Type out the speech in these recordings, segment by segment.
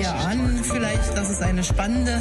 Ja, an vielleicht, dass es eine spannende.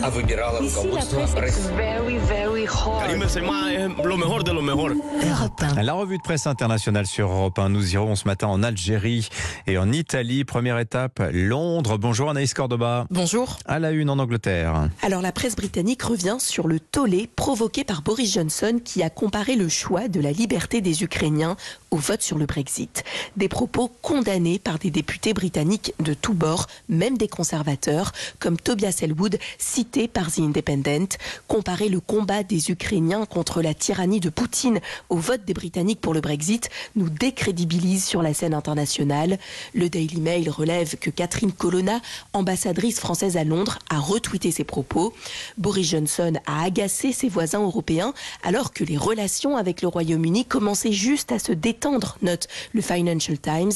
Very, very hot. lo mejor de lo mejor. Europe 1. La revue de presse internationale sur Europe 1. Nous irons ce matin en Algérie et en Italie. Première étape, Londres. Bonjour Anaïs Cordoba. Bonjour. À la une en Angleterre. Alors la presse britannique revient sur le tollé provoqué par Boris Johnson qui a comparé le choix de la liberté des Ukrainiens au vote sur le Brexit. Des propos condamnés par des députés britanniques de tous bords, même des conservateurs, comme Tobias Elwood, cité par The Independent. Comparer le combat des Ukrainiens contre la tyrannie de Poutine au vote des Britanniques pour le Brexit nous décrédibilise sur la scène internationale. Le Daily Mail relève que Catherine Colonna, ambassadrice française à Londres, a retweeté ces propos. Boris Johnson a agacé ses voisins européens alors que les relations avec le Royaume-Uni commençaient juste à se détendre, note le Financial Times,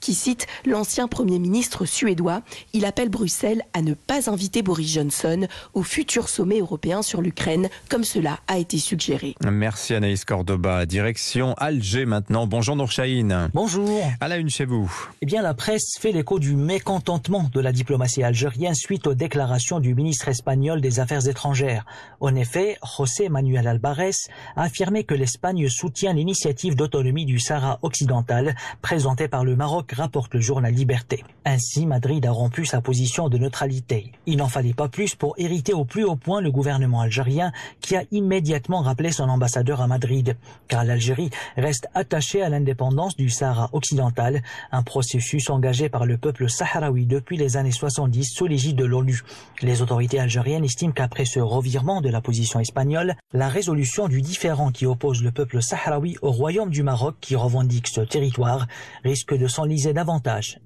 qui cite l'ancien Premier ministre suédois. Il appelle Bruxelles à ne pas inviter Boris Johnson au futur sommet européen sur l'Ukraine, comme cela a été suggéré. Merci Anaïs Cordoba. Direction Alger maintenant. Bonjour Nourchaïn. Bonjour. À la une chez vous. Eh bien, la presse fait l'écho du mécontentement de la diplomatie algérienne suite aux déclarations du ministre espagnol des Affaires étrangères. En effet, José Manuel Alvarez a affirmé que l'Espagne soutient l'initiative d'autonomie du Sahara occidental présentée par le Maroc, rapporte le journal Liberté. Ainsi, Madrid a rompu sa position de neutralité. Il n'en fallait pas plus pour hériter au plus haut point le gouvernement algérien qui a immédiatement rappelé son ambassadeur à Madrid, car l'Algérie reste attachée à l'indépendance du Sahara occidental, un processus engagé par le peuple sahraoui depuis les années 70 sous l'égide de l'ONU. Les autorités algériennes estiment qu'après ce revirement de la position espagnole, la résolution du différend qui oppose le peuple sahraoui au royaume du Maroc qui revendique ce territoire risque de s'enliser davantage,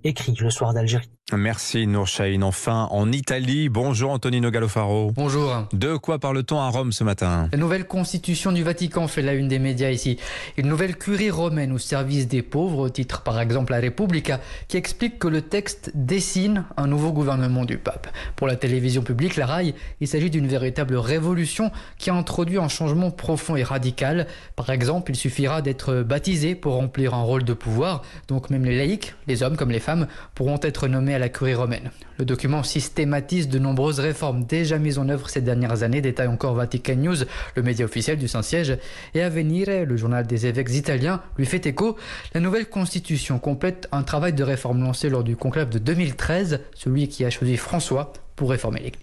d'Algérie. Merci Nourchaïn. Enfin, en Italie. Bonjour Antonino Gallofaro. Bonjour. De quoi parle-t-on à Rome ce matin? La nouvelle constitution du Vatican fait la une des médias ici. Une nouvelle curie romaine au service des pauvres, au titre par exemple La Repubblica, qui explique que le texte dessine un nouveau gouvernement du pape. Pour la télévision publique, la RAI, il s'agit d'une véritable révolution qui a introduit un changement profond et radical. Par exemple, il suffira d'être baptisé pour remplir un rôle de pouvoir, donc même les laïcs, les hommes comme les femmes, pourront être nommés à la curie romaine. Le document systématise de nombreuses réformes déjà mises en œuvre ces dernières années, détaille encore Vatican News, le média officiel du Saint-Siège, et Avvenire, le journal des évêques italiens, lui fait écho. La nouvelle constitution complète un travail de réforme lancé lors du conclave de 2013, celui qui a choisi François pour réformer l'Église.